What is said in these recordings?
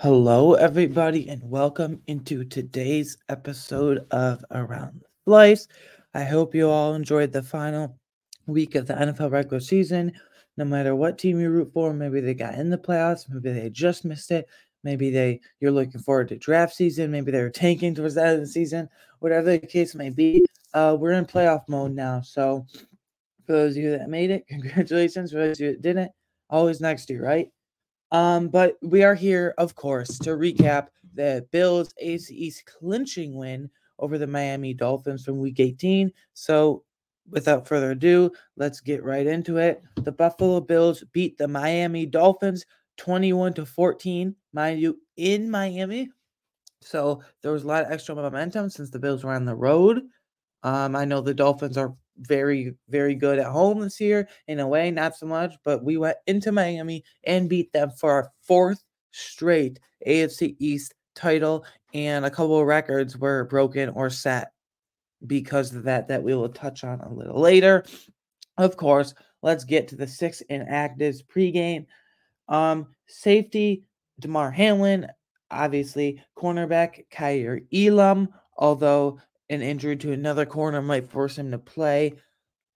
Hello, everybody, and welcome into today's episode of Around the Slice. I hope you all enjoyed the final week of the NFL regular season. No matter what team you root for, maybe they got in the playoffs, maybe they just missed it, maybe they you're looking forward to draft season, maybe they're tanking towards the end of the season, whatever the case may be. Uh, we're in playoff mode now, so for those of you that made it, congratulations. For those of you that didn't, always next year, right? Um, but we are here, of course, to recap the Bills AFC East clinching win over the Miami Dolphins from Week 18. So, without further ado, let's get right into it. The Buffalo Bills beat the Miami Dolphins 21 to 14, mind you, in Miami. So there was a lot of extra momentum since the Bills were on the road. Um, I know the Dolphins are very, very good at home this year. In a way, not so much, but we went into Miami and beat them for our fourth straight AFC East title, and a couple of records were broken or set because of that, that we will touch on a little later. Of course, let's get to the six inactives pregame. Um, safety, Damar Hamlin, obviously, cornerback, Kaiir Elam, although an injury to another corner might force him to play,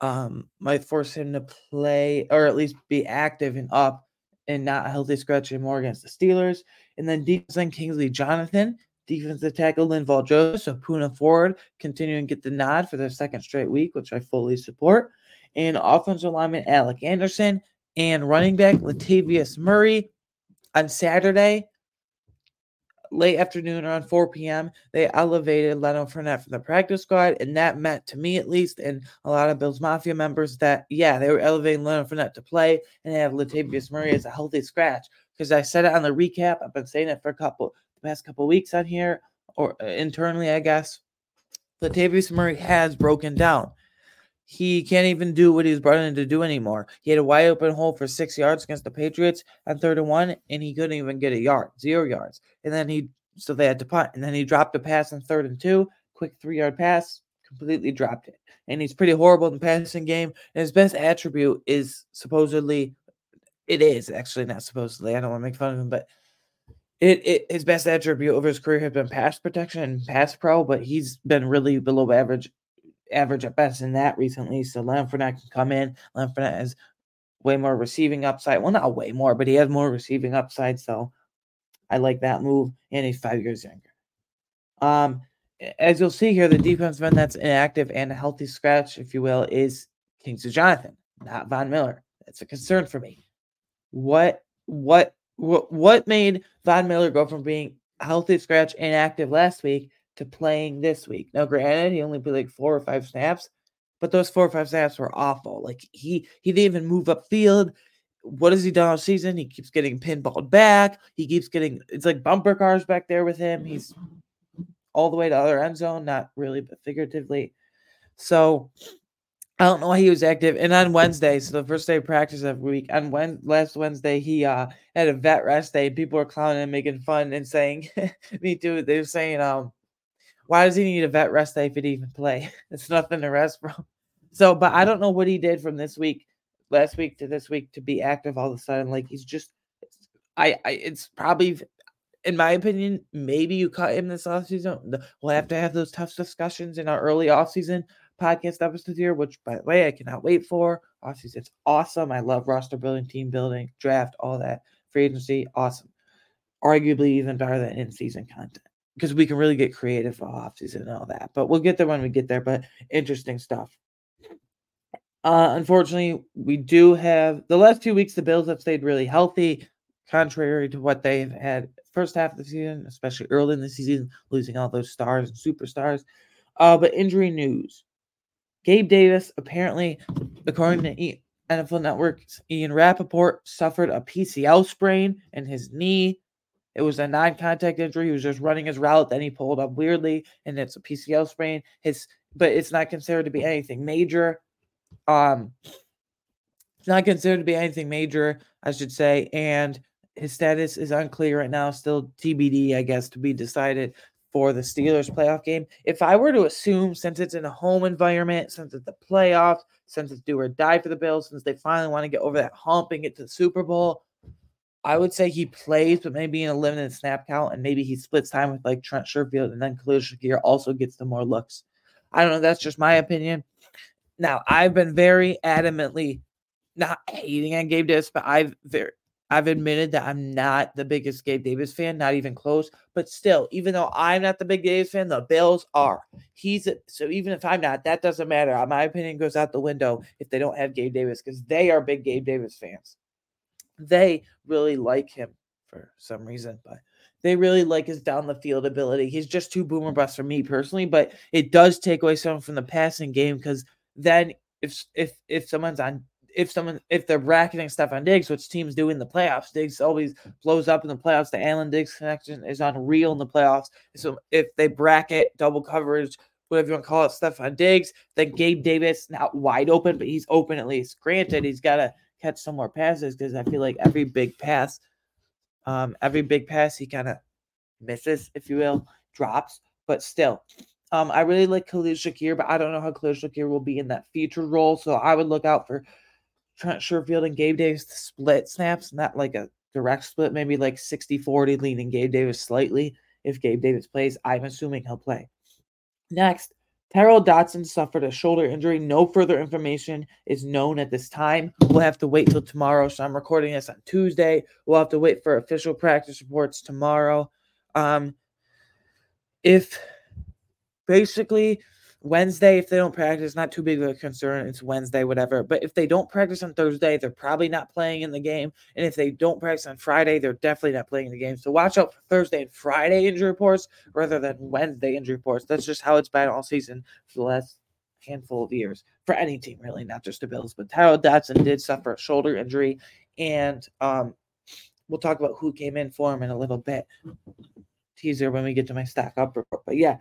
um, might force him to play or at least be active and up and not healthy scratch anymore against the Steelers. And then defense Kingsley Jonathan, defensive tackle Linval Joseph, Poona Ford continuing to get the nod for their second straight week, which I fully support. And offensive lineman Alec Anderson and running back Latavius Murray on Saturday late afternoon around 4 p.m., they elevated Leonard Fournette from the practice squad. And that meant to me, at least, and a lot of Bills Mafia members, that, yeah, they were elevating Leonard Fournette to play and they have Latavius Murray as a healthy scratch. Because I said it on the recap. I've been saying it for a couple, the past couple weeks on here, or uh, internally, I guess. Latavius Murray has broken down. He can't even do what he was brought in to do anymore. He had a wide open hole for six yards against the Patriots on third and one, and he couldn't even get a yard, zero yards. And then he, so they had to punt. And then he dropped a pass on third and two, quick three yard pass, completely dropped it. And he's pretty horrible in the passing game. And his best attribute is supposedly, it is actually not supposedly. I don't want to make fun of him, but it, it his best attribute over his career has been pass protection and pass pro, but he's been really below average average at best in that recently. So Leonard Fournette can come in. Leonard Fournette has way more receiving upside. Well, not way more, but he has more receiving upside. So I like that move. And he's five years younger. Um, as you'll see here, the defense man that's inactive and a healthy scratch, if you will, is Kingsley Jonathan, not Von Miller. That's a concern for me. What what what what made Von Miller go from being healthy scratch inactive last week to playing this week. Now, granted, he only played like four or five snaps, but those four or five snaps were awful. Like he he didn't even move up field. What has he done all season? He keeps getting pinballed back. He keeps getting it's like bumper cars back there with him. He's all the way to other end zone, not really, but figuratively. So I don't know why he was active. And on Wednesday, so the first day of practice every week, on when last Wednesday, he uh had a vet rest day. People were clowning and making fun and saying, "Me too." They were saying, "Um, why does he need a vet rest day if he even play? It's nothing to rest from. So, but I don't know what he did from this week, last week to this week to be active all of a sudden. Like he's just, I, I, it's probably, in my opinion, maybe you cut him this offseason. We'll have to have those tough discussions in our early offseason podcast episodes here, which by the way, I cannot wait for. Offseason, it's awesome. I love roster building, team building, draft, all that. Free agency, awesome. Arguably even better than in season content because we can really get creative for off season and all that. But we'll get there when we get there. But interesting stuff. Uh, unfortunately, we do have the last two weeks. The Bills have stayed really healthy, contrary to what they've had first half of the season, especially early in the season, losing all those stars and superstars. Uh, but injury news: Gabe Davis apparently, according to NFL Network's Ian Rapoport, suffered a PCL sprain in his knee it was a non-contact injury. He was just running his route, then he pulled up weirdly, and it's a PCL sprain. His, but it's not considered to be anything major. Um, it's not considered to be anything major, I should say, and his status is unclear right now. Still TBD, I guess, to be decided for the Steelers playoff game. If I were to assume, since it's in a home environment, since it's the playoffs, since it's do or die for the Bills, since they finally want to get over that hump and get to the Super Bowl, I would say he plays, but maybe in a limited snap count, and maybe he splits time with like Trent Sherfield, and then Khalil Shakir also gets the more looks. I don't know. That's just my opinion. Now, I've been very adamantly not hating on Gabe Davis, but I've very I've admitted that I'm not the biggest Gabe Davis fan, not even close. But still, even though I'm not the big Davis fan, the Bills are. He's a, so even if I'm not, that doesn't matter. My opinion goes out the window if they don't have Gabe Davis because they are big Gabe Davis fans. They really like him for some reason, but they really like his down the field ability. He's just too boomer bust for me personally, but it does take away some from the passing game because then if if if someone's on if someone if they're bracketing Stefon Diggs, which teams do in the playoffs, Diggs always blows up in the playoffs. The Allen Diggs connection is unreal in the playoffs. So if they bracket double coverage, whatever you want to call it, Stefon Diggs, then Gabe Davis not wide open, but he's open at least. Granted, he's got to catch some more passes because I feel like every big pass, um, every big pass he kind of misses, if you will, drops. But still, um, I really like Khalil Shakir, but I don't know how Khalil Shakir will be in that feature role. So I would look out for Trent Sherfield and Gabe Davis to split snaps, not like a direct split, maybe like 60 40, leaning Gabe Davis slightly. If Gabe Davis plays, I'm assuming he'll play. Next, Tyrel Dodson suffered a shoulder injury. No further information is known at this time. We'll have to wait till tomorrow. So I'm recording this on Tuesday. We'll have to wait for official practice reports tomorrow. Um, if basically Wednesday, if they don't practice, not too big of a concern. It's Wednesday, whatever. But if they don't practice on Thursday, they're probably not playing in the game. And if they don't practice on Friday, they're definitely not playing in the game. So watch out for Thursday and Friday injury reports rather than Wednesday injury reports. That's just how it's been all season for the last handful of years for any team, really, not just the Bills. But Tyrel Dodson did suffer a shoulder injury. And um, we'll talk about who came in for him in a little bit. Teaser when we get to my stack up report. But yeah,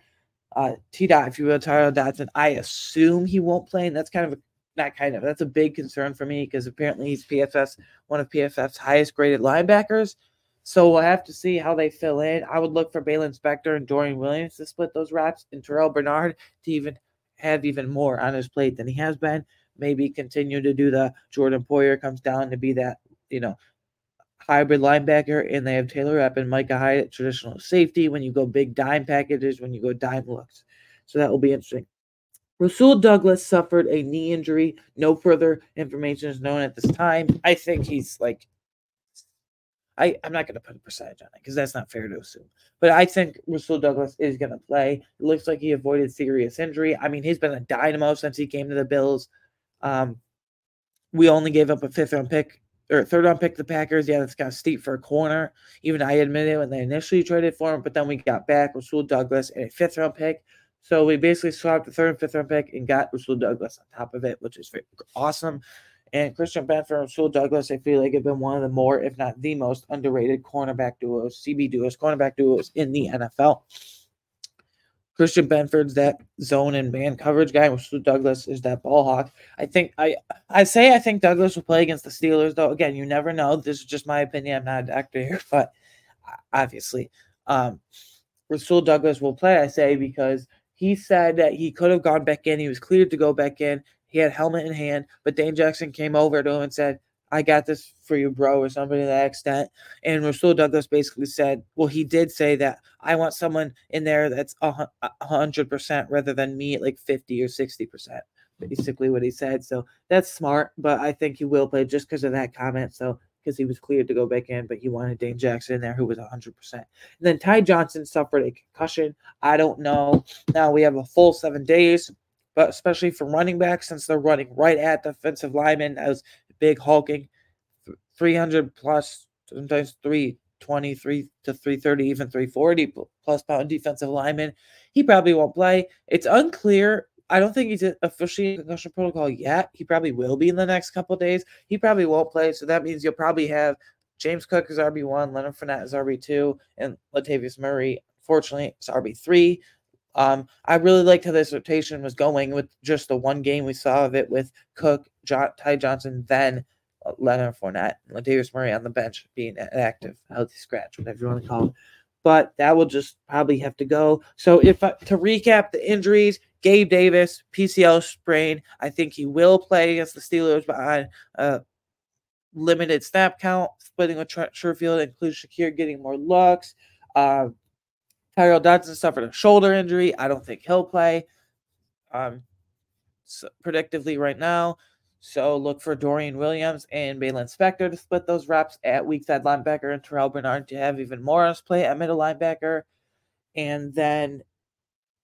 uh, T Dot, if you will, Tyrel Dodson. I assume he won't play, and that's kind of a not kind of that's a big concern for me because apparently he's PFS one of PFF's highest graded linebackers. So we'll have to see how they fill in. I would look for Baylon Spector and Dorian Williams to split those reps, and Terrel Bernard to even have even more on his plate than he has been. Maybe continue to do the Jordan Poyer comes down to be that you know hybrid linebacker, and they have Taylor Rapp and Micah Hyde at traditional safety when you go big dime packages, when you go dime looks. So that will be interesting. Rasul Douglas suffered a knee injury. No further information is known at this time. I think he's like, I, I'm not going to put a percentage on it because that's not fair to assume. But I think Rasul Douglas is going to play. It looks like he avoided serious injury. I mean, he's been a dynamo since he came to the Bills. Um, we only gave up a fifth round pick or third round pick the Packers. Yeah, that's kind of steep for a corner. Even I admitted when they initially traded for him, but then we got back Rasul Douglas and a fifth round pick. So we basically swapped the third and fifth round pick and got Rasul Douglas on top of it, which is awesome. And Christian Benford and Rasul Douglas, I feel like have been one of the more, if not the most underrated cornerback duos, CB duos, cornerback duos in the NFL. Christian Benford's that zone and man coverage guy. Rasul Douglas is that ball hawk. I think I I say I think Douglas will play against the Steelers though. Again, you never know. This is just my opinion. I'm not a doctor here, but obviously, um, Rasul Douglas will play. I say because he said that he could have gone back in. He was cleared to go back in. He had helmet in hand, but Dane Jackson came over to him and said, I got this for you, bro, or something to that extent. And Rasul Douglas basically said, well, he did say that I want someone in there that's a hundred percent rather than me at like 50 or 60 percent. Basically, what he said. So that's smart, but I think he will play just because of that comment. So because he was cleared to go back in, but he wanted Dane Jackson in there who was 100%. And then Ty Johnson suffered a concussion. I don't know. Now we have a full seven days, but especially for running backs, since they're running right at defensive lineman as big hulking, 300 plus, sometimes 320, 3 to 330, even 340 plus pound defensive lineman. He probably won't play. It's unclear. I don't think he's officially in concussion protocol yet. He probably will be in the next couple days. He probably won't play. So that means you'll probably have James Cook as RB1, Leonard Fournette as RB2, and Latavius Murray, fortunately, is RB3. Um, I really liked how this rotation was going with just the one game we saw of it with Cook, John, Ty Johnson, then uh, Leonard Fournette, Latavius Murray on the bench being active, healthy scratch, whatever you want to call it. But that will just probably have to go. So if I, to recap the injuries, Gabe Davis PCL sprain. I think he will play against the Steelers, but I, uh, limited snap count, splitting with Trent Sherfield, includes Shakir getting more looks. Uh, Tyrel Dodson suffered a shoulder injury. I don't think he'll play. Um, so predictively right now. So look for Dorian Williams and Baylon Spector to split those reps at weak side linebacker and Terrel Bernard to have even more play at middle linebacker. And then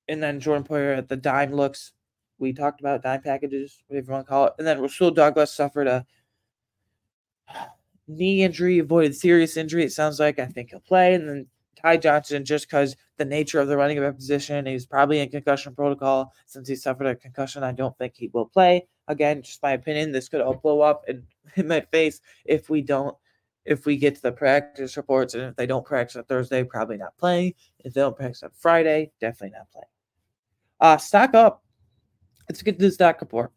and then Jordan Poyer at the dime looks. We talked about dime packages, whatever you want to call it. And then Rasul Douglas suffered a knee injury, avoided serious injury. It sounds like I think he'll play. And then Ty Johnson, just because the nature of the running back position, he's probably in concussion protocol since he suffered a concussion. I don't think he will play. Again, just my opinion. This could all blow up in, in my face if we don't, if we get to the practice reports, and if they don't practice on Thursday, probably not playing. If they don't practice on Friday, definitely not playing. Uh, stock up. Let's get to the stock report.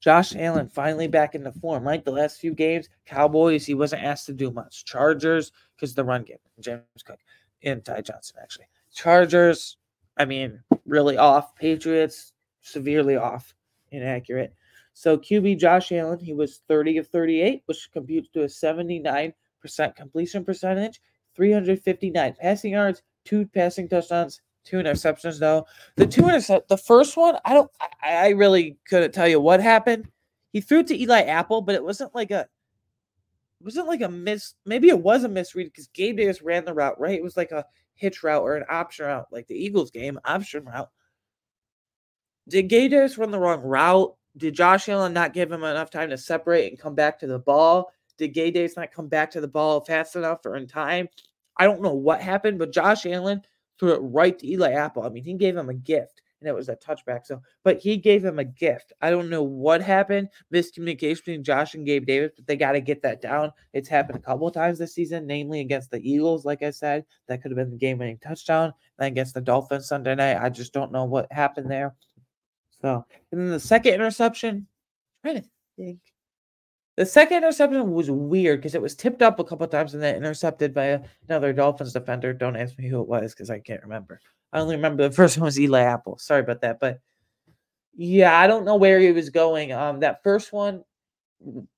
Josh Allen finally back into form, right? The last few games, Cowboys, he wasn't asked to do much. Chargers, because the run game, James Cook and Ty Johnson, actually. Chargers, I mean, really off. Patriots, severely off, inaccurate. So QB Josh Allen, he was 30 of 38, which computes to a 79% completion percentage, 359 passing yards, two passing touchdowns, two interceptions though. The two intercept the first one, I don't I, I really couldn't tell you what happened. He threw to Eli Apple, but it wasn't like a wasn't like a miss. Maybe it was a misread because Gabe Davis ran the route, right? It was like a hitch route or an option route, like the Eagles game, option route. Did Gabe Davis run the wrong route? Did Josh Allen not give him enough time to separate and come back to the ball? Did Gabe Davis not come back to the ball fast enough or in time? I don't know what happened, but Josh Allen threw it right to Eli Apple. I mean, he gave him a gift, and it was a touchback. So, but he gave him a gift. I don't know what happened, miscommunication between Josh and Gabe Davis, but they got to get that down. It's happened a couple times this season, namely against the Eagles. Like I said, that could have been the game-winning touchdown. Then against the Dolphins Sunday night, I just don't know what happened there. So, and then the second interception, I'm trying to think. The second interception was weird because it was tipped up a couple times and then intercepted by another Dolphins defender. Don't ask me who it was because I can't remember. I only remember the first one was Eli Apple. Sorry about that, but yeah, I don't know where he was going. Um, that first one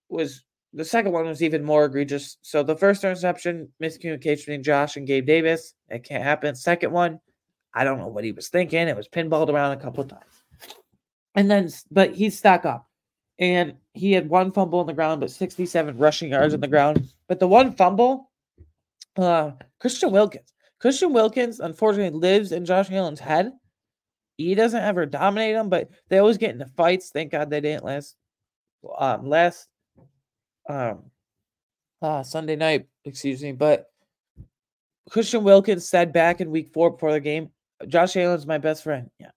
was the second one was even more egregious. So the first interception, miscommunication between Josh and Gabe Davis. It can't happen. Second one, I don't know what he was thinking. It was pinballed around a couple of times. And then, but he's stuck up and he had one fumble on the ground, but 67 rushing yards on the ground. But the one fumble, uh, Christian Wilkins. Christian Wilkins, unfortunately, lives in Josh Allen's head. He doesn't ever dominate him, but they always get into fights. Thank God they didn't last um last um uh Sunday night, excuse me. But Christian Wilkins said back in week four before the game, Josh Allen's my best friend. Yeah,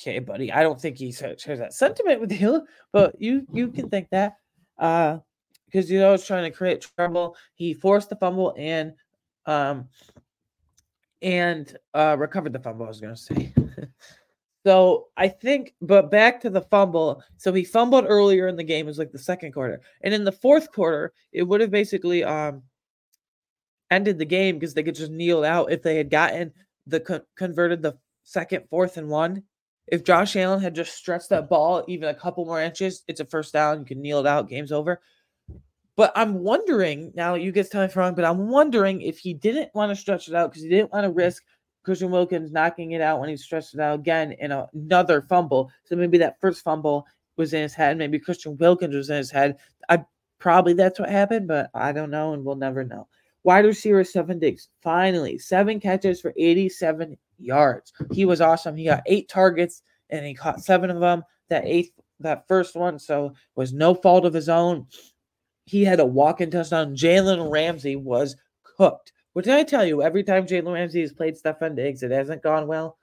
okay, buddy. I don't think he shares that sentiment with you, but you you can think that. Uh because you know trying to create trouble. He forced the fumble and um and uh recovered the fumble, I was gonna say. so I think, but back to the fumble. So he fumbled earlier in the game, it was like the second quarter. And in the fourth quarter, it would have basically um ended the game because they could just kneel out if they had gotten the co- converted the second, fourth, and one if Josh Allen had just stretched that ball even a couple more inches, it's a first down. You can kneel it out. Game's over. But I'm wondering now. You get tell me if I'm wrong, but I'm wondering if he didn't want to stretch it out because he didn't want to risk Christian Wilkins knocking it out when he stretched it out again in a, another fumble. So maybe that first fumble was in his head. Maybe Christian Wilkins was in his head. I probably that's what happened, but I don't know, and we'll never know. Wide receiver Stefon Diggs, finally seven catches for 87 yards. He was awesome. He got eight targets and he caught seven of them. That eighth, that first one, so was no fault of his own. He had a walk-in touchdown. Jalen Ramsey was cooked. What did I tell you? Every time Jalen Ramsey has played Stefon Diggs, it hasn't gone well.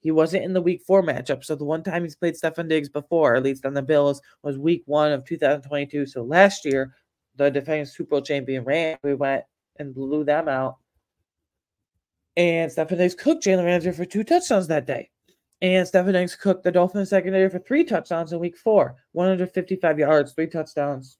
He wasn't in the week four matchup. So the one time he's played Stefon Diggs before, at least on the Bills, was week one of 2022. So last year, the defending Super Bowl champion Rams, we went and blew them out. And Stefon Diggs cooked Jalen Ramsey for two touchdowns that day. And Stefon Diggs cooked the Dolphins secondary for three touchdowns in week four 155 yards, three touchdowns.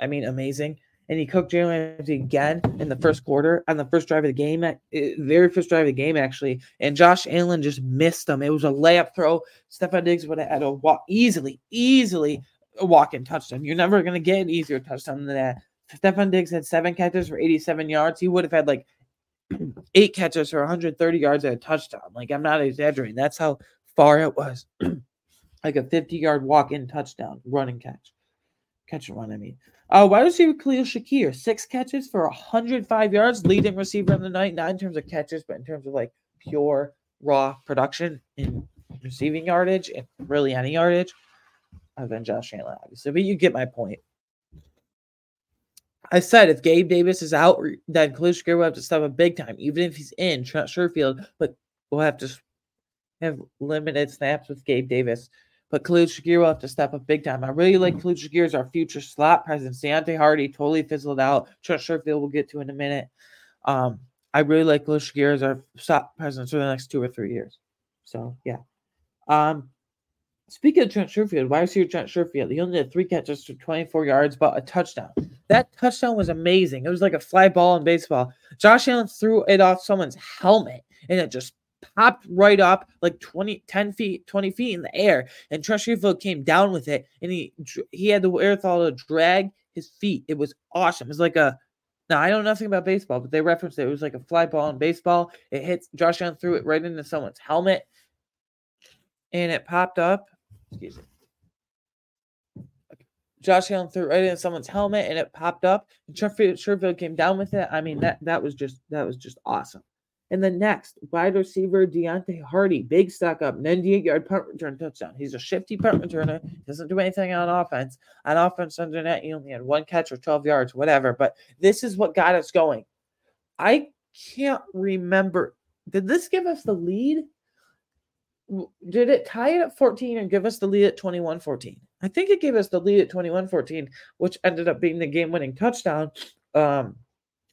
I mean, amazing. And he cooked Jalen Ramsey again in the first quarter on the first drive of the game, eh, very first drive of the game, actually. And Josh Allen just missed him. It was a layup throw. Stefon Diggs would have had a walk easily, easily a walk in touchdown. You're never going to get an easier touchdown than that. Stefon Diggs had seven catches for 87 yards. He would have had like eight catches for 130 yards and a touchdown. Like, I'm not exaggerating. That's how far it was. like a 50 yard walk in touchdown, running catch. Catch and run, I mean. Uh, wide receiver Khalil Shakir, six catches for 105 yards, leading receiver of the night, not in terms of catches, but in terms of like pure raw production in receiving yardage and really any yardage, other than Josh Allen, obviously. But you get my point. I said if Gabe Davis is out, then Khalil Shakir will have to step up big time, even if he's in Trent Sherfield, but we'll have to have limited snaps with Gabe Davis. But Khalil Shakir will have to step up big time. I really like Khalil Shakir as our future slot presence. Deonte Harty totally fizzled out. Trent Sherfield we'll get to in a minute. Um, I really like Khalil Shakir as our slot presence for the next two or three years. So yeah. Um, speaking of Trent Sherfield, why is here Trent Sherfield? He only had three catches for 24 yards, but a touchdown. That touchdown was amazing. It was like a fly ball in baseball. Josh Allen threw it off someone's helmet and it just popped right up like 20, 10 feet, 20 feet in the air. And Trent came down with it and he he had the wherewithal to drag his feet. It was awesome. It's like a now I don't know nothing about baseball, but they referenced it. It was like a fly ball in baseball. It hits Josh Allen threw it right into someone's helmet, and it popped up. Excuse me. Josh Allen threw it right into someone's helmet, and it popped up. And Sherfield came down with it. I mean that that was just that was just awesome. And the next wide receiver, Deonte Harty, big stock up, 98 yard punt return touchdown. He's a shifty punt returner, doesn't do anything on offense. On offense, under net, he only had one catch or 12 yards, whatever. But this is what got us going. I can't remember. Did this give us the lead? Did it tie it at 14 and give us the lead at 21 14? I think it gave us the lead at 21 14, which ended up being the game winning touchdown um,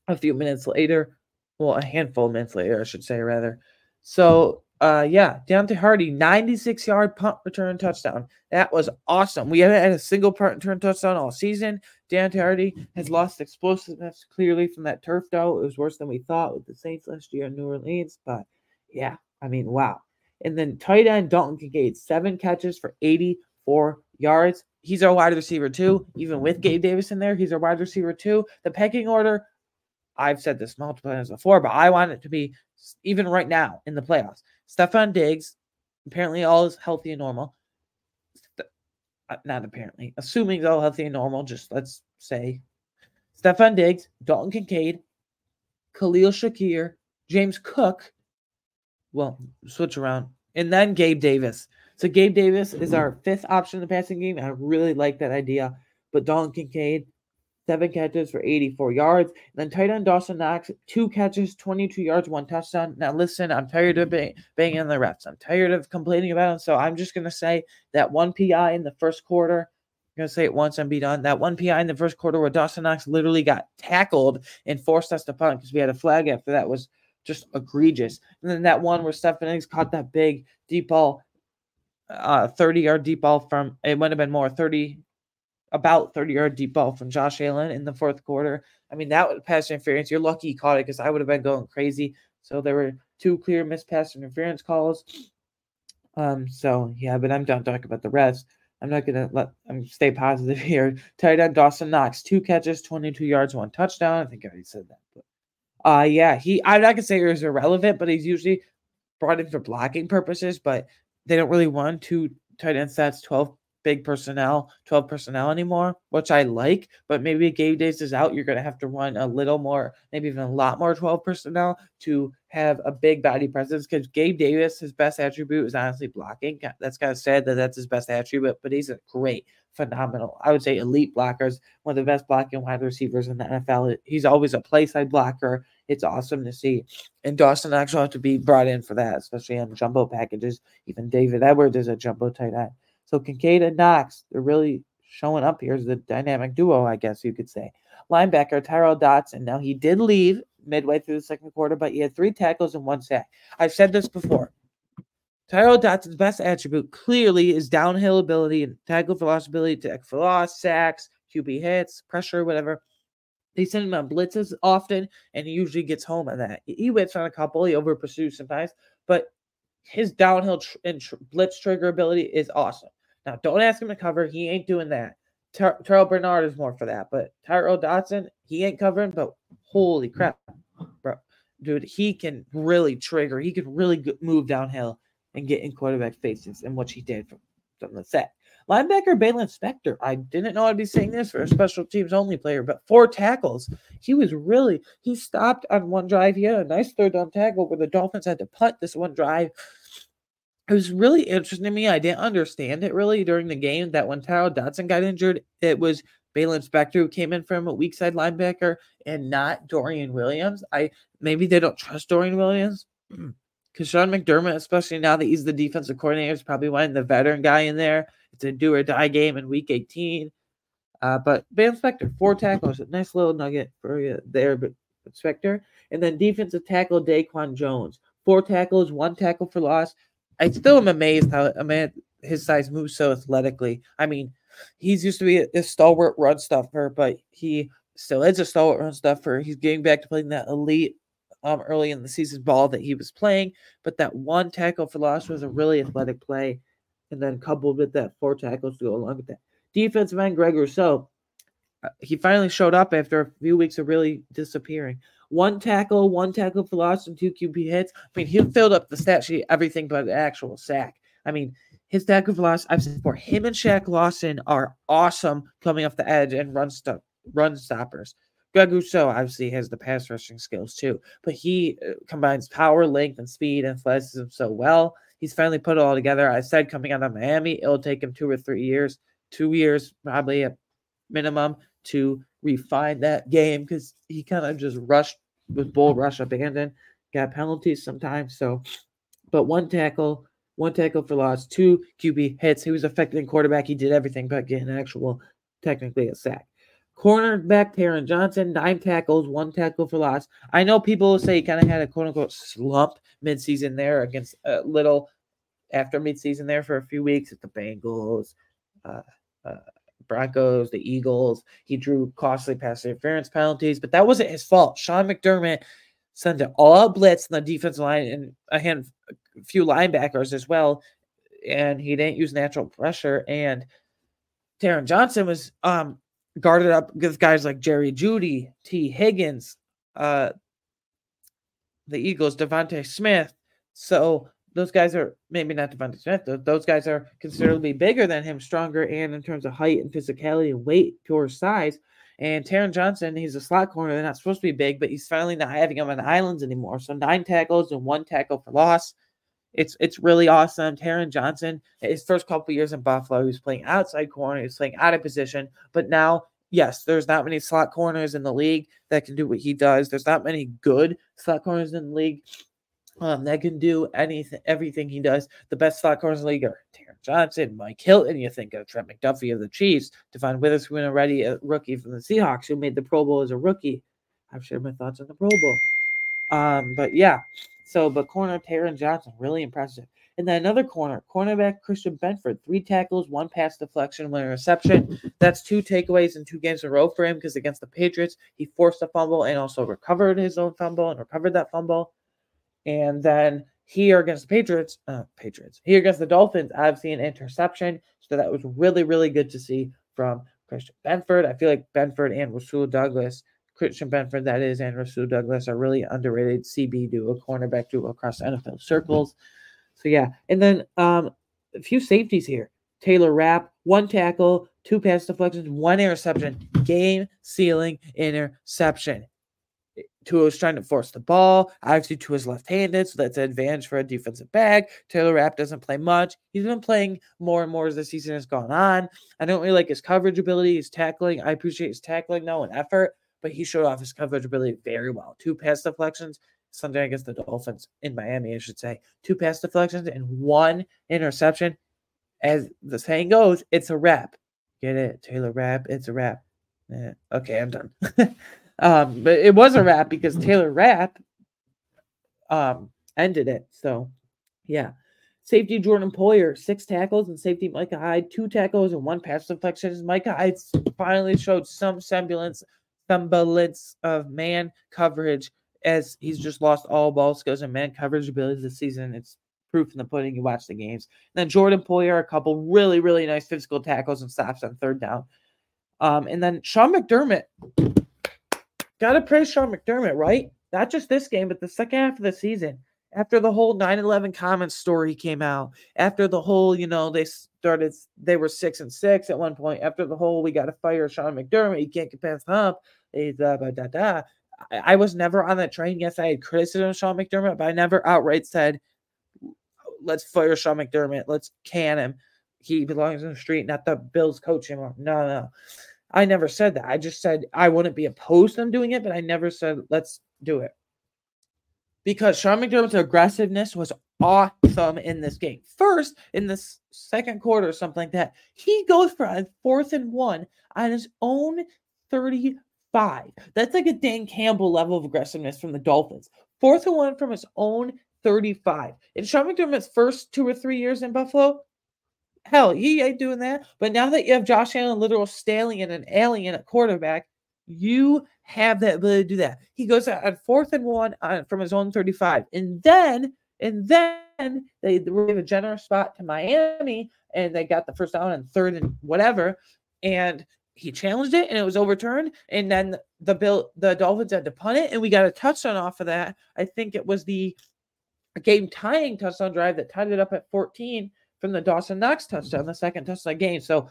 a few minutes later well, a handful of minutes later, I should say, rather. So, uh, yeah, Deonte Harty, 96 yard punt return touchdown. That was awesome. We haven't had a single punt return touchdown all season. Deonte Harty has lost explosiveness clearly from that turf, though. It was worse than we thought with the Saints last year in New Orleans. But yeah, I mean, wow. And then tight end Dalton Kincaid, seven catches for 84 yards. He's our wide receiver, too. Even with Gabe Davis in there, he's our wide receiver, too. The pecking order I've said this multiple times before, but I want it to be even right now in the playoffs. Stefon Diggs, apparently all is healthy and normal. Uh, not apparently, assuming all healthy and normal, just let's say Stefon Diggs, Dalton Kincaid, Khalil Shakir, James Cook. Well, switch around. And then Gabe Davis. So Gabe Davis is our fifth option in the passing game. I really like that idea. But Dalton Kincaid, seven catches for 84 yards. And then tight end Dawson Knox, two catches, 22 yards, one touchdown. Now, listen, I'm tired of bang, banging the refs. I'm tired of complaining about them. So I'm just going to say that one PI in the first quarter. I'm going to say it once and be done. That one PI in the first quarter where Dawson Knox literally got tackled and forced us to punt because we had a flag after that was just egregious. And then that one where Stefon Diggs caught that big deep ball, uh, 30 yard deep ball from, it might have been more 30, about 30 yard deep ball from Josh Allen in the fourth quarter. I mean, that was pass interference. You're lucky you caught it because I would have been going crazy. So there were two clear missed pass interference calls. Um, so yeah, but I'm done talking about the rest. I'm not gonna let I'm stay positive here. Tight end Dawson Knox, two catches, 22 yards, one touchdown. I think I already said that, but uh yeah, he I'm not gonna say he was irrelevant, but he's usually brought in for blocking purposes, but they don't really want two tight end sets, 12 big personnel, 12 personnel anymore, which I like. But maybe Gabe Davis is out. You're going to have to run a little more, maybe even a lot more 12 personnel to have a big body presence. Because Gabe Davis, his best attribute is honestly blocking. That's kind of sad that that's his best attribute, but he's a great, phenomenal, I would say elite blockers, one of the best blocking wide receivers in the NFL. He's always a play side blocker. It's awesome to see. And Dawson actually have to be brought in for that, especially on jumbo packages. Even David Edwards is a jumbo tight end. So Kincaid and Knox, they're really showing up here as the dynamic duo, I guess you could say. Linebacker Tyrel Dodson. Now he did leave midway through the second quarter, but he had three tackles and one sack. I've said this before. Tyrel Dodson's best attribute clearly is downhill ability and tackle velocity, tackle for loss, sacks, QB hits, pressure, whatever. They send him on blitzes often, and he usually gets home on that. He whips on a couple, he over pursues sometimes, but his downhill tr- and tr- blitz trigger ability is awesome. Now, don't ask him to cover. He ain't doing that. Ter- Terrel Bernard is more for that, but Tyrel Dodson, he ain't covering, but holy crap, bro, dude, he can really trigger. He can really move downhill and get in quarterback faces, and what he did from, from the set. Linebacker Baylon Spector. I didn't know I'd be saying this for a special teams only player, but four tackles. He was really he stopped on one drive. He had a nice third down tackle where the Dolphins had to punt this one drive. It was really interesting to me. I didn't understand it really during the game that when Tyrel Dodson got injured, it was Baylon Spector who came in from a weak side linebacker and not Dorian Williams. I maybe they don't trust Dorian Williams. Because Sean McDermott, especially now that he's the defensive coordinator, is probably wanting the veteran guy in there. It's a do or die game in week 18. Uh, but Van Spector, four tackles, a nice little nugget for you there, but Spector. And then defensive tackle DaQuan Jones, four tackles, one tackle for loss. I still am amazed how a man his size moves so athletically. I mean, he's used to be a, stalwart run stuffer, but he still is a stalwart run stuffer. He's getting back to playing that elite um, early in the season ball that he was playing, but that one tackle for loss was a really athletic play and then coupled with that four tackles to go along with that. Defensive end Greg Rousseau, he finally showed up after a few weeks of really disappearing. One tackle, one tackle for loss, and two QB hits. I mean, he filled up the stat sheet, everything but the actual sack. I mean, his tackle for loss, I've said before, him and Shaq Lawson are awesome coming off the edge and run stuff, run stoppers. Greg Rousseau obviously has the pass rushing skills too, but he uh, combines power, length, and speed and athleticism so well. He's finally put it all together. I said coming out of Miami, it'll take him two or three years, two years probably at minimum to refine that game because he kind of just rushed with bull rush abandoned, got penalties sometimes. So, but one tackle, one tackle for loss, two QB hits. He was effective in quarterback. He did everything but get an actual, technically a sack. Cornerback Taron Johnson, nine tackles, one tackle for loss. I know people say he kind of had a quote unquote slump midseason there against a little after midseason there for a few weeks at the Bengals, uh, uh, Broncos, the Eagles. He drew costly pass interference penalties, but that wasn't his fault. Sean McDermott sent it all blitz in the defensive line and a hand, a few linebackers as well, and he didn't use natural pressure. And Taron Johnson was um guarded up with guys like Jerry Jeudy, Tee Higgins, uh, the Eagles, DeVonta Smith. So those guys are maybe not DeVonta Smith. Those guys are considerably bigger than him, stronger, and in terms of height and physicality and weight, pure size. And Taron Johnson, he's a slot corner. They're not supposed to be big, but he's finally not having him on the islands anymore. So nine tackles and one tackle for loss. It's it's really awesome. Taron Johnson, his first couple years in Buffalo, he was playing outside corner, he was playing out of position. But now, yes, there's not many slot corners in the league that can do what he does. There's not many good slot corners in the league um, that can do anything, everything he does. The best slot corners in the league are Taron Johnson, Mike Hilton. You think of Trent McDuffie of the Chiefs, Devon Witherspoon already a rookie from the Seahawks who made the Pro Bowl as a rookie. I've shared my thoughts on the Pro Bowl. Um, but yeah, so, but corner Taron Johnson, really impressive. And then another corner, cornerback Christian Benford, three tackles, one pass deflection, one reception. That's two takeaways in two games in a row for him because against the Patriots, he forced a fumble and also recovered his own fumble and recovered that fumble. And then here against the Patriots, uh, Patriots, here against the Dolphins, I've seen interception. So that was really, really good to see from Christian Benford. I feel like Benford and Rasul Douglas Christian Benford, that is, and Rasul Douglas are really underrated CB duo, cornerback duo across NFL circles. So yeah, and then um, a few safeties here. Taylor Rapp, one tackle, two pass deflections, one interception, game sealing interception. Tua was trying to force the ball. Obviously, Tua's left-handed, so that's an advantage for a defensive back. Taylor Rapp doesn't play much. He's been playing more and more as the season has gone on. I don't really like his coverage ability, his tackling. I appreciate his tackling though and effort, but he showed off his coverage ability very well. Two pass deflections Sunday against the Dolphins in Miami, I should say. Two pass deflections and one interception. As the saying goes, it's a wrap. Get it? Taylor Rapp, it's a wrap. Yeah. Okay, I'm done. um, but it was a wrap because Taylor Rapp um, ended it. So, yeah. Safety Jordan Poyer, six tackles, and safety Micah Hyde, two tackles and one pass deflection. Micah Hyde finally showed some semblance semblance of man coverage as he's just lost all ball skills and man coverage abilities this season. It's proof in the pudding. You watch the games. And then Jordan Poyer, a couple really, really nice physical tackles and stops on third down. Um, and then Sean McDermott, gotta praise Sean McDermott, right? Not just this game, but the second half of the season. After the whole 9-11 comments story came out, after the whole, you know, they started they were six and six at one point. After the whole we gotta fire Sean McDermott, he can't get past hump. Eh, da, da, da, da. I, I was never on that train. Yes, I had criticism of Sean McDermott, but I never outright said, let's fire Sean McDermott, let's can him. He belongs in the street, not the Bills coach anymore. No, no. I never said that. I just said I wouldn't be opposed to them doing it, but I never said let's do it. Because Sean McDermott's aggressiveness was awesome in this game. First, in the second quarter, or something like that, he goes for a fourth and one on his own 35. That's like a Dan Campbell level of aggressiveness from the Dolphins. Fourth and one from his own 35. In Sean McDermott's first two or three years in Buffalo, hell, he ain't doing that. But now that you have Josh Allen, literal stallion, and alien at quarterback, you have that ability to do that. He goes at fourth and one on, from his own 35. And then, and then they gave a generous spot to Miami and they got the first down and third and whatever. And he challenged it and it was overturned. And then the Bill the Dolphins had to punt it, and we got a touchdown off of that. I think it was the game tying touchdown drive that tied it up at 14 from the Dawson Knox touchdown, mm-hmm. the second touchdown game. So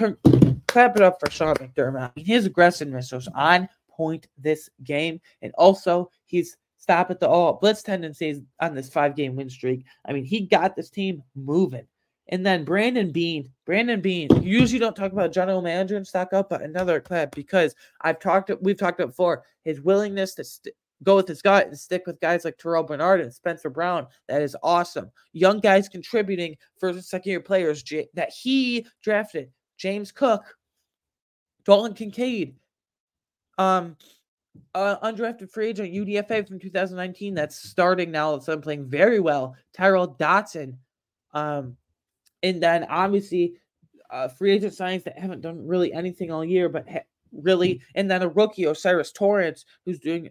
uh, clap it up for Sean McDermott. His aggressiveness was on point this game, and also he's stop at the all blitz tendencies on this five game win streak. I mean, he got this team moving. And then Brandon Beane, Brandon Beane. Usually don't talk about general manager and stock up, but another clap because I've talked, we've talked about before his willingness to st- go with his gut and stick with guys like Terrel Bernard and Spencer Brown. That is awesome. Young guys contributing for second year players that he drafted. James Cook, Dalton Kincaid, um, uh, undrafted free agent UDFA from 2019 that's starting now. So I'm playing very well. Tyrel Dodson, um, and then obviously uh, free agent signings that haven't done really anything all year, but ha- really, and then a rookie O'Cyrus Torrence who's doing.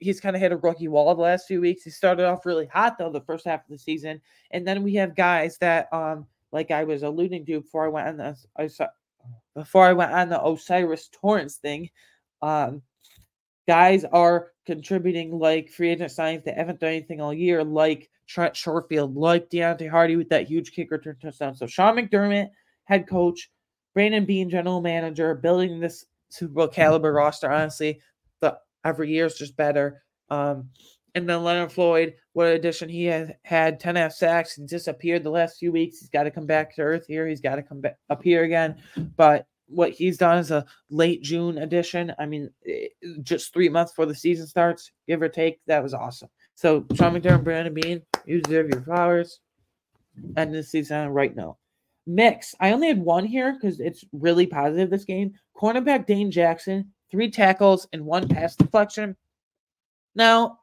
He's kind of hit a rookie wall the last few weeks. He started off really hot though the first half of the season, and then we have guys that um like I was alluding to before I went on the I saw, before I went on the O'Cyrus Torrence thing, um, guys are contributing like free agent signings that haven't done anything all year, like Trent Sherfield, like Deonte Harty with that huge kick return touchdown. So Sean McDermott, head coach, Brandon Beane, general manager, building this Super Bowl caliber roster. Honestly, every year is just better. Um, and then Leonard Floyd, what addition he has had 10 F sacks and disappeared the last few weeks. He's got to come back to earth here. He's got to come back up here again. But what he's done is a late June addition. I mean, eh, just three months before the season starts, give or take. That was awesome. So Sean McDermott, and Brandon Beane, you deserve your flowers. End the season right now. Mix. I only had one here because it's really positive this game. Cornerback Dane Jackson, three tackles and one pass deflection. Now,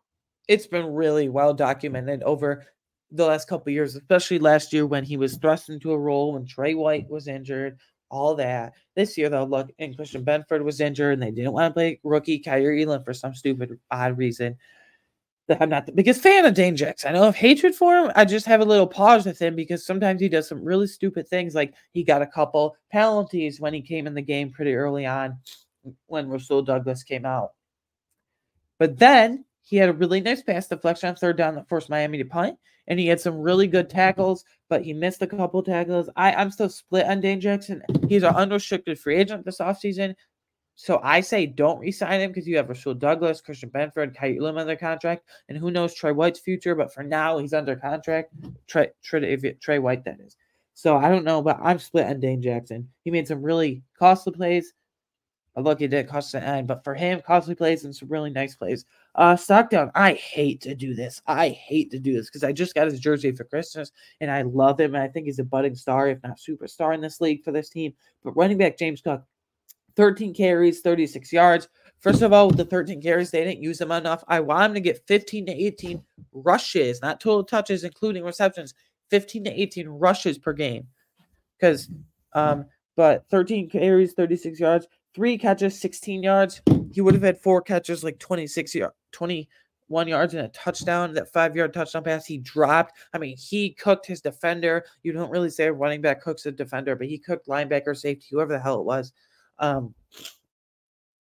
it's been really well documented over the last couple years, especially last year when he was thrust into a role when Trey White was injured, all that. This year, though, look, and Christian Benford was injured, and they didn't want to play rookie Kaiir Elam for some stupid, odd reason. I'm not the biggest fan of Dane Jackson. I don't have hatred for him. I just have a little pause with him because sometimes he does some really stupid things. Like he got a couple penalties when he came in the game pretty early on when Rasul Douglas came out. But then he had a really nice pass deflection on third down that forced Miami to punt, and he had some really good tackles, but he missed a couple tackles. I, I'm still split on Dane Jackson. He's an unrestricted free agent this offseason. So I say don't resign him because you have Rasul Douglas, Christian Benford, Elam under contract, and who knows Trey White's future. But for now, he's under contract. Trey, Trey, Trey White, that is. So I don't know, but I'm split on Dane Jackson. He made some really costly plays. Look, it did cost an end, but for him, costly plays and some really nice plays. Uh, Stockdown, I hate to do this. I hate to do this because I just got his jersey for Christmas and I love him. And I think he's a budding star, if not superstar in this league for this team. But running back James Cook, 13 carries, 36 yards. First of all, with the 13 carries, they didn't use him enough. I want him to get 15 to 18 rushes, not total touches, including receptions, 15 to 18 rushes per game. Because, um, but 13 carries, 36 yards three catches, 16 yards. He would have had four catches, like 26 yards, 20 one yards and a touchdown, that five yard touchdown pass he dropped. I mean, he cooked his defender. You don't really say running back cooks a defender, but he cooked linebacker, safety, whoever the hell it was. Um,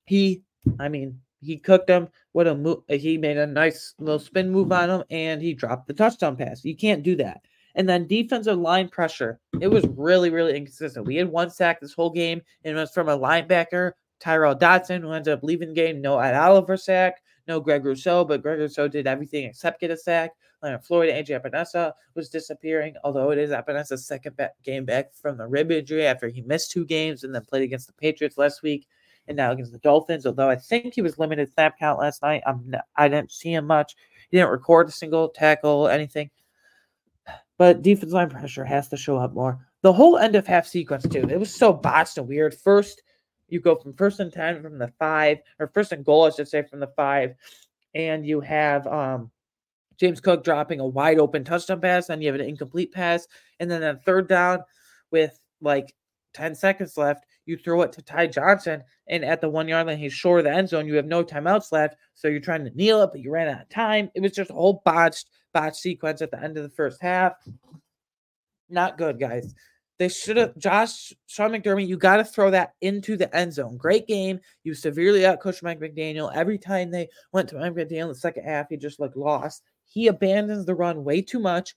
he, I mean, he cooked him. What a move! He made a nice little spin move on him, and he dropped the touchdown pass. You can't do that. And then defensive line pressure. It was really, really inconsistent. We had one sack this whole game, and it was from a linebacker, Tyrel Dodson, who ended up leaving the game. No Ed Oliver sack, no Greg Rousseau, but Greg Rousseau did everything except get a sack. Leonard Floyd, AJ Epenesa was disappearing, although it is Epenesa's second back, game back from the rib injury after he missed two games and then played against the Patriots last week and now against the Dolphins. Although I think he was limited snap count last night, I'm not, I didn't see him much. He didn't record a single tackle, anything. But defense line pressure has to show up more. The whole end of half sequence too. It was so botched and weird. First, you go from first and ten from the five, or first and goal, I should say, from the five, and you have um James Cook dropping a wide open touchdown pass, then you have an incomplete pass, and then a third down with like 10 seconds left, you throw it to Ty Johnson, and at the one yard line, he's short of the end zone. You have no timeouts left, so you're trying to kneel it, but you ran out of time. It was just a whole botched botch sequence at the end of the first half. Not good, guys. They should have, Josh, Sean McDermott, you got to throw that into the end zone. Great game. You severely outcoached Mike McDaniel. Every time they went to Mike McDaniel in the second half, he just looked lost. He abandons the run way too much.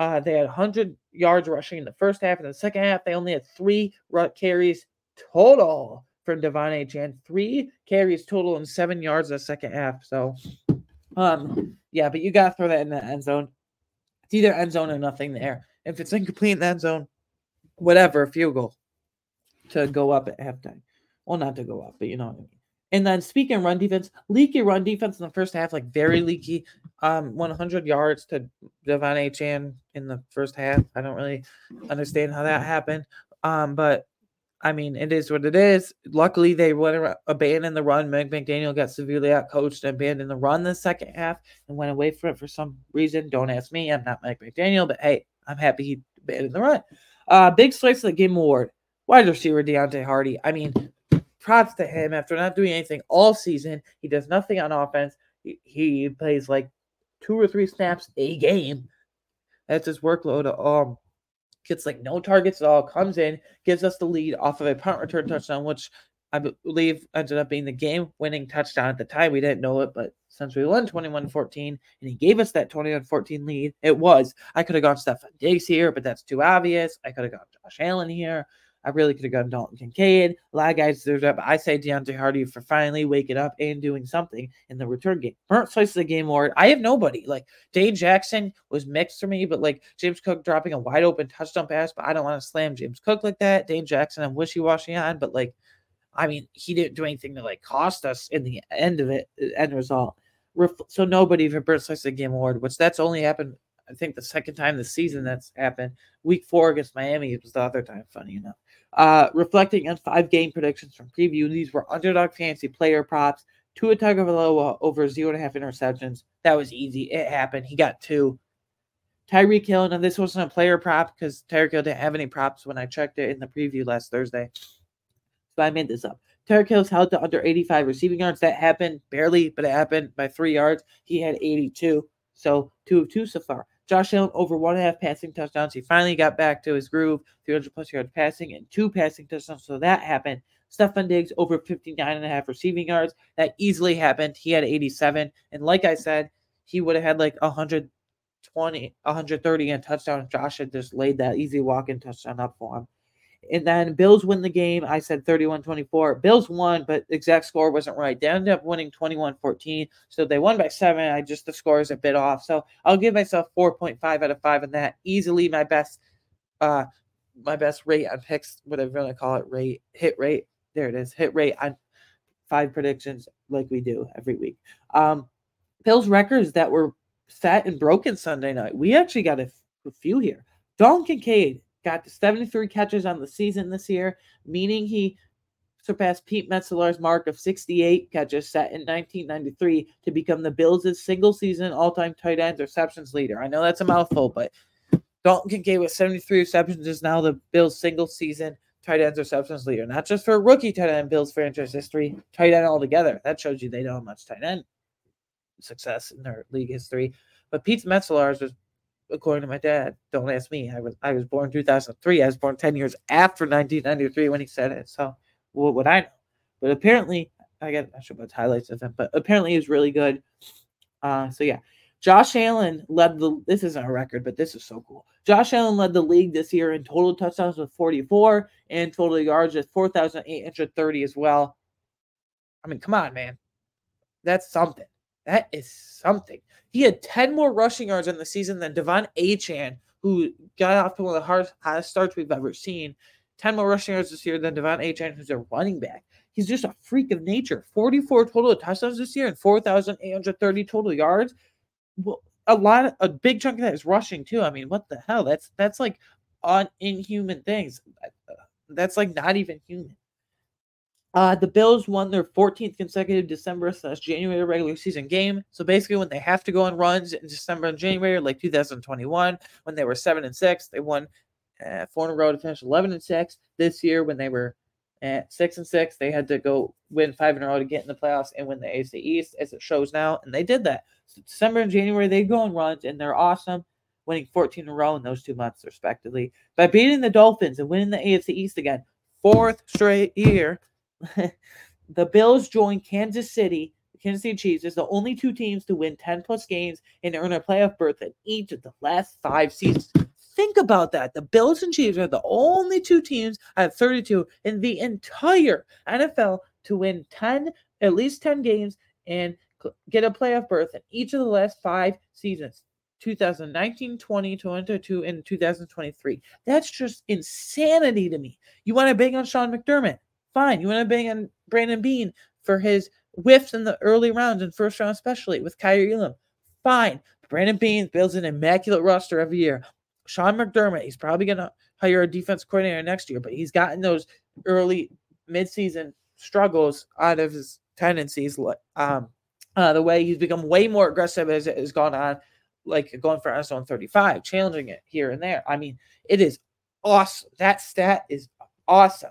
Uh, they had 100 yards rushing in the first half. In the second half, they only had three carries total from De'Von Achane. Three carries total and seven yards in the second half. So, um, yeah, but you got to throw that in the end zone. It's either end zone or nothing there. If it's incomplete in the end zone, whatever, field goal to go up at halftime. Well, not to go up, but you know what I mean. And then speaking run defense, leaky run defense in the first half, like very leaky. Um, 100 yards to De'Von Achane in the first half. I don't really understand how that happened. Um, but I mean, it is what it is. Luckily, they went abandoned the run. Meg McDaniel got severely out coached and abandoned the run the second half and went away from it for some reason. Don't ask me. I'm not Meg McDaniel, but hey, I'm happy he abandoned the run. Uh, big slice of the game award. Wide receiver Deonte Harty. I mean, props to him after not doing anything all season. He does nothing on offense. He, he plays like two or three snaps a game. That's his workload. Um, gets like no targets at all, comes in, gives us the lead off of a punt return mm-hmm. touchdown, which I believe ended up being the game winning touchdown at the time. We didn't know it, but since we won 21 14 and he gave us that 21 14 lead, it was. I could have gone Stefon Diggs here, but that's too obvious. I could have gone Josh Allen here. I really could have gone Dalton Kincaid. A lot of guys deserve that, but I say Deonte Harty for finally waking up and doing something in the return game. Burnt slice of the game award. I have nobody. Like Dane Jackson was mixed for me, but like James Cook dropping a wide open touchdown pass, but I don't want to slam James Cook like that. Dane Jackson, I'm wishy washy on, but like, I mean, he didn't do anything to like cost us in the end of it, uh, end result. So nobody for burnt slice of the game award, which that's only happened I think the second time this season that's happened. Week four against Miami it was the other time, funny enough. Uh, reflecting on five game predictions from preview, these were underdog fantasy player props. Tua Tagovailoa over zero and a half interceptions. That was easy. It happened. He got two. Tyreek Hill, and this wasn't a player prop because Tyreek Hill didn't have any props when I checked it in the preview last Thursday. So I made this up. Tyreek Hill's held to under 85 receiving yards. That happened barely, but it happened by three yards. He had 82. So two of two so far. Josh Allen over one and a half passing touchdowns. He finally got back to his groove, 300 plus yards passing and two passing touchdowns. So that happened. Stefon Diggs over 59 and a half receiving yards. That easily happened. He had 87. And like I said, he would have had like 120, 130 and touchdown. Josh had just laid that easy walk in touchdown up for him. And then Bills win the game. I said 31 24. Bills won, but exact score wasn't right. They ended up winning 21 14. So they won by seven. I just, the score is a bit off. So I'll give myself 4.5 out of five on that. Easily my best, uh, my best rate on picks, whatever you want to call it, rate, hit rate. There it is, hit rate on five predictions like we do every week. Um, Bills records that were set and broken Sunday night. We actually got a, few here. Dalton Kincaid got 73 catches on the season this year, meaning he surpassed Pete Metzelaars' mark of 68 catches set in 1993 to become the Bills' single season all time tight end receptions leader. I know that's a mouthful, but Dalton Kincaid with 73 receptions is now the Bills' single season tight ends receptions leader. Not just for rookie tight end Bills franchise history, tight end altogether. That shows you they don't have much tight end. success in their league history. But Pete Metzelaars was, according to my dad, don't ask me. I was I was born 2003. I was born 10 years after 1993 when he said it. So what would I know? But apparently, I got I should put highlights of him. But apparently, he really good. Uh, so yeah, Josh Allen led the. This isn't a record, but this is so cool. Josh Allen led the league this year in total touchdowns with 44 and total yards with 4,830 as well. I mean, come on, man. That's something. That is something. He had 10 more rushing yards in the season than De'Von Achane, who got off to one of the hardest, starts we've ever seen. 10 more rushing yards this year than De'Von Achane, who's a running back. He's just a freak of nature. 44 total touchdowns this year and 4,830 total yards. Well, a lot, of, a big chunk of that is rushing too. I mean, what the hell? That's that's like on inhuman things. Uh, that's like not even human. Uh, the Bills won their 14th consecutive December slash January regular season game. So basically, when they have to go on runs in December and January, like 2021, when they were seven and six, they won uh, four in a row to finish 11 and six. This year, when they were at six and six, they had to go win five in a row to get in the playoffs and win the AFC East, as it shows now, and they did that. So December and January, they go on runs, and they're awesome, winning 14 in a row in those two months, respectively, by beating the Dolphins and winning the AFC East again, fourth straight year. the Bills join Kansas City, the Kansas City Chiefs as the only two teams to win 10 plus games and earn a playoff berth in each of the last five seasons. Think about that. The Bills and Chiefs are the only two teams at 32 in the entire NFL to win 10, at least 10 games and get a playoff berth in each of the last five seasons 2019, 20, 22, and 2023. That's just insanity to me. You want to bang on Sean McDermott? Fine. You want to bang on Brandon Beane for his whiffs in the early rounds and first round, especially with Kaiir Elam? Fine. Brandon Beane builds an immaculate roster every year. Sean McDermott, he's probably going to hire a defense coordinator next year, but he's gotten those early midseason struggles out of his tendencies. Um, uh, the way he's become way more aggressive as it has gone on, like going for zone 35, challenging it here and there. I mean, it is awesome. That stat is awesome.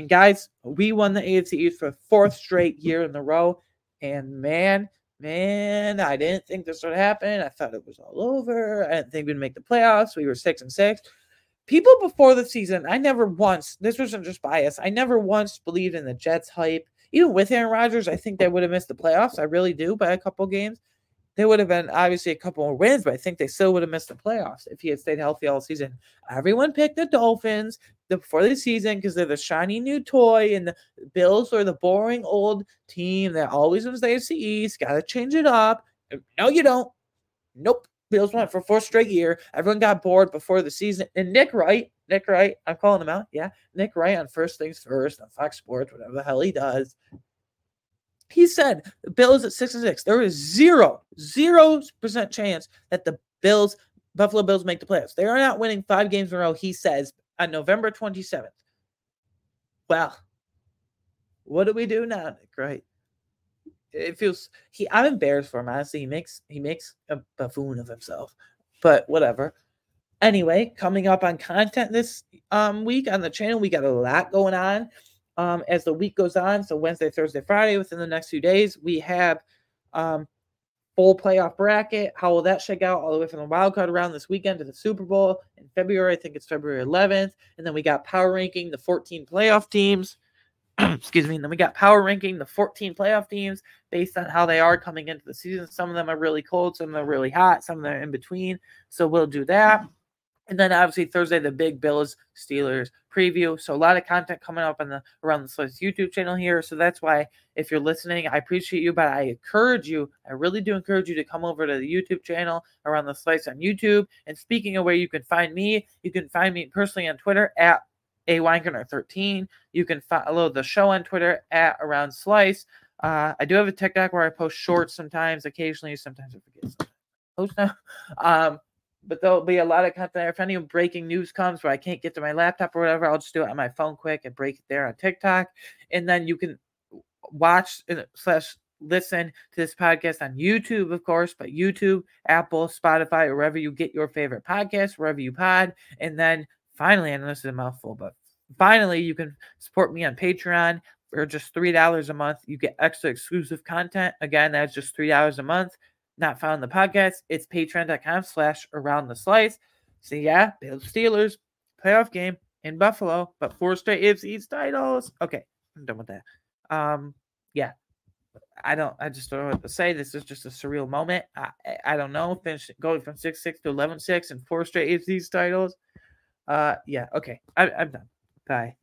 And guys, we won the AFC East for fourth straight year in a row. And man, man, I didn't think this would happen. I thought it was all over. I didn't think we'd make the playoffs. We were six and six. People before the season, I never once, this wasn't just bias, I never once believed in the Jets hype. Even with Aaron Rodgers, I think they would have missed the playoffs. I really do by a couple games. There would have been obviously a couple more wins, but I think they still would have missed the playoffs if he had stayed healthy all season. Everyone picked the Dolphins before the season because they're the shiny new toy, and the Bills are the boring old team that always wins the AFC East. Got to change it up. No, you don't. Nope. Bills went for fourth straight year. Everyone got bored before the season. And Nick Wright, Nick Wright, I'm calling him out. Yeah, Nick Wright on First Things First on Fox Sports, whatever the hell he does. He said the Bills at six and six. There is zero, zero percent chance that the Bills, Buffalo Bills, make the playoffs. They are not winning five games in a row. He says on November 27th. Well, what do we do now? Right? It feels he. I'm embarrassed for him. Honestly, he makes he makes a buffoon of himself. But whatever. Anyway, coming up on content this um week on the channel, we got a lot going on um, as the week goes on. So Wednesday, Thursday, Friday, within the next few days, we have um, full playoff bracket. How will that shake out all the way from the wild card round this weekend to the Super Bowl in February? I think it's February 11th. And then we got power ranking the 14 playoff teams. Excuse me. And then we got power ranking the 14 playoff teams based on how they are coming into the season. Some of them are really cold, some of them are really hot, some of them are in between. So we'll do that. And then obviously Thursday, the big Bills Steelers preview. So a lot of content coming up on the around the Slice YouTube channel here. So that's why if you're listening, I appreciate you, but I encourage you, I really do encourage you to come over to the YouTube channel around the Slice on YouTube. And speaking of where you can find me, you can find me personally on Twitter at a Weingartner 13. You can follow the show on Twitter at around Slice. Uh, I do have a TikTok where I post shorts sometimes, occasionally. Sometimes I forget. Sometimes post now. Um, but there'll be a lot of content there. If any breaking news comes where I can't get to my laptop or whatever, I'll just do it on my phone quick and break it there on TikTok. And then you can watch slash listen to this podcast on YouTube, of course, but YouTube, Apple, Spotify, or wherever you get your favorite podcast, wherever you pod. And then finally, I know this is a mouthful, but finally, you can support me on Patreon for just $3 a month. You get extra exclusive content. Again, that's just $3 a month not found the podcast, it's patreon.com slash around the slice. So yeah, Bills Steelers playoff game in Buffalo, but four straight AFC East titles. Okay, I'm done with that. Um, yeah, I don't. I just don't know what to say. This is just a surreal moment. I, I don't know. Finish going from six six to 11-6 and four straight AFC titles. Uh, yeah. Okay, I, I'm done. Bye.